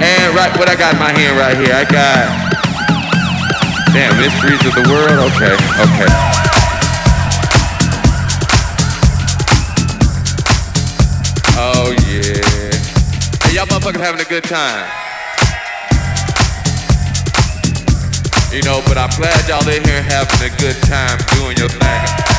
And right, what I got in my hand right here, I got. Damn, mysteries of the world. Okay, okay. Oh yeah. Hey, y'all motherfuckers having a good time. You know, but I'm glad y'all in here having a good time doing your thing.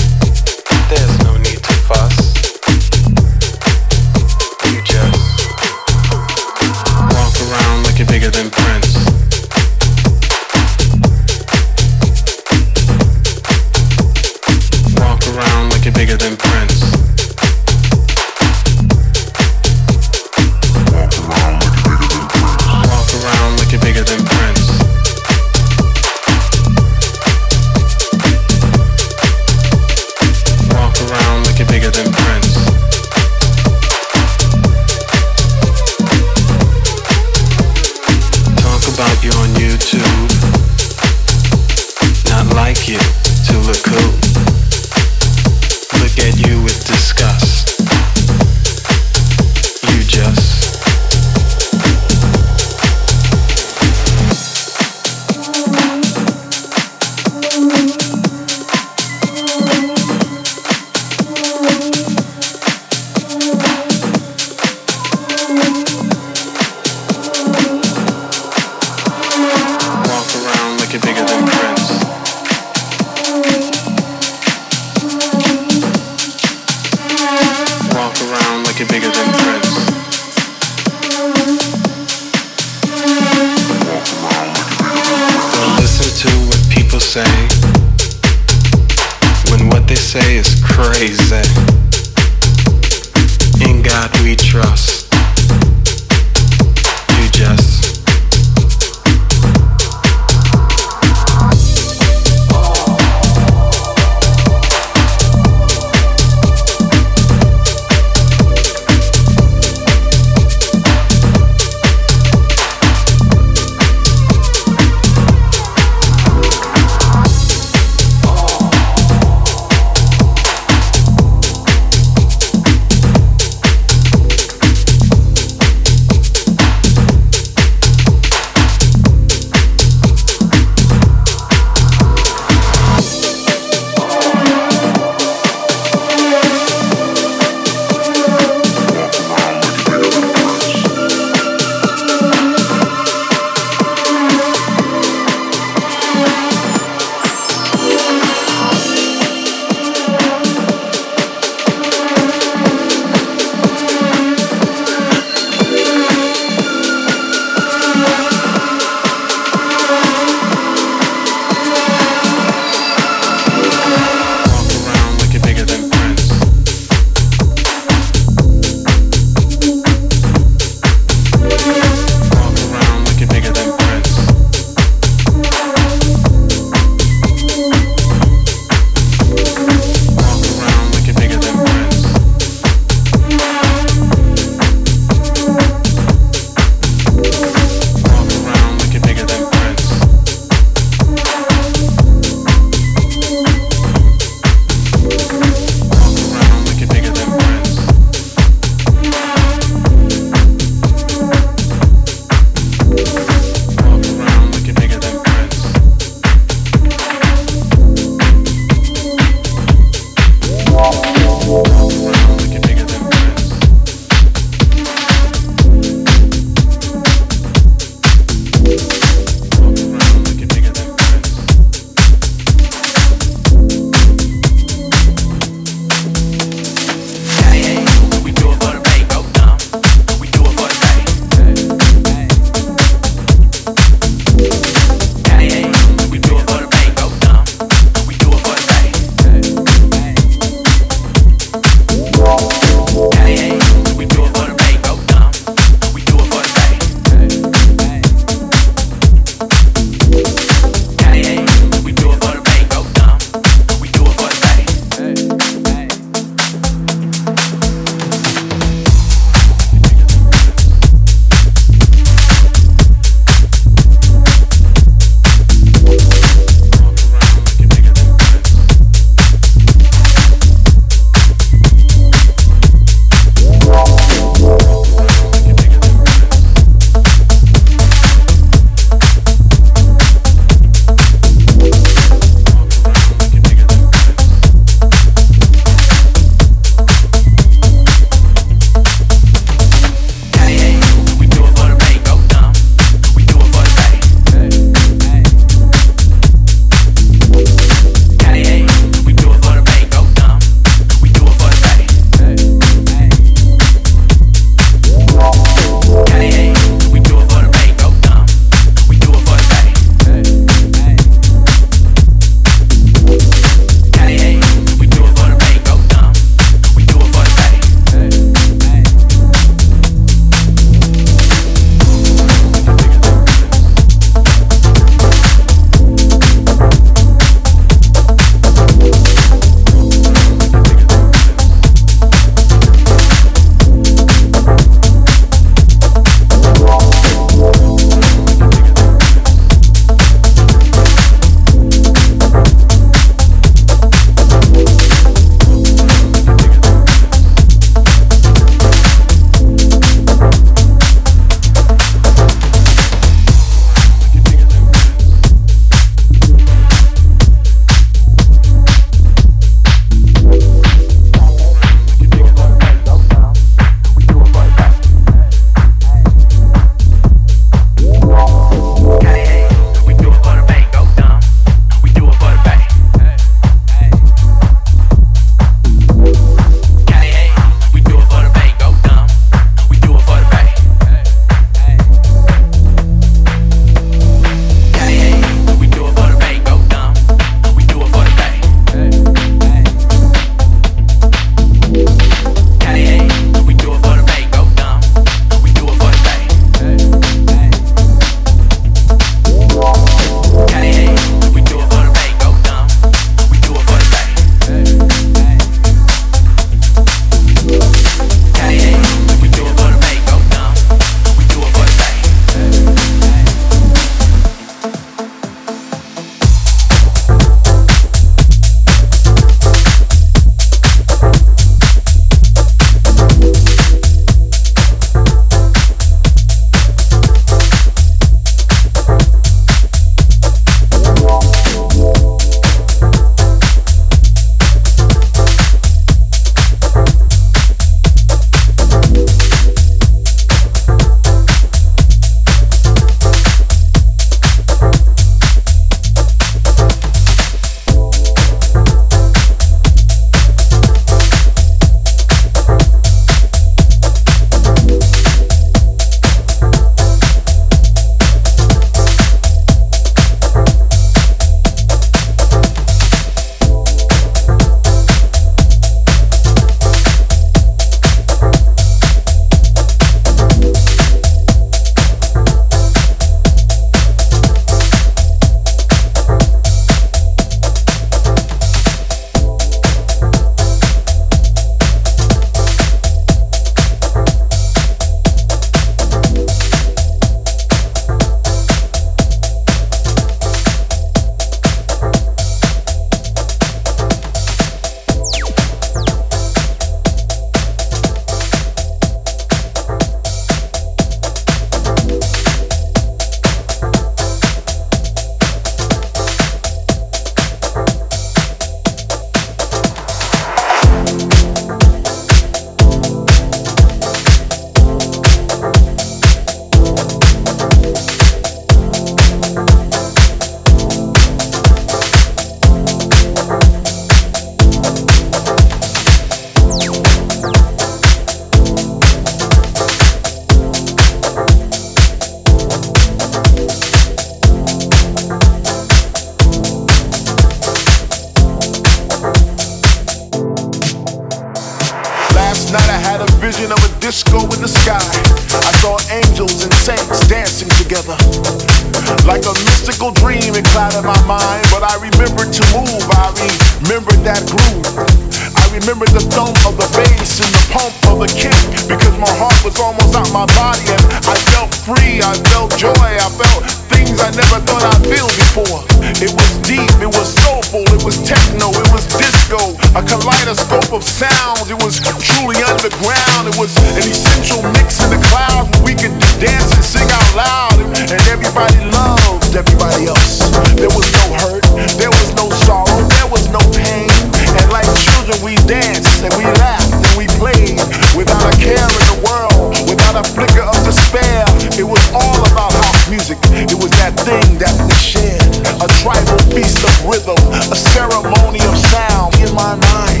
a ceremony of sound in my mind.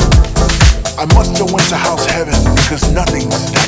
I must go into house heaven because nothing's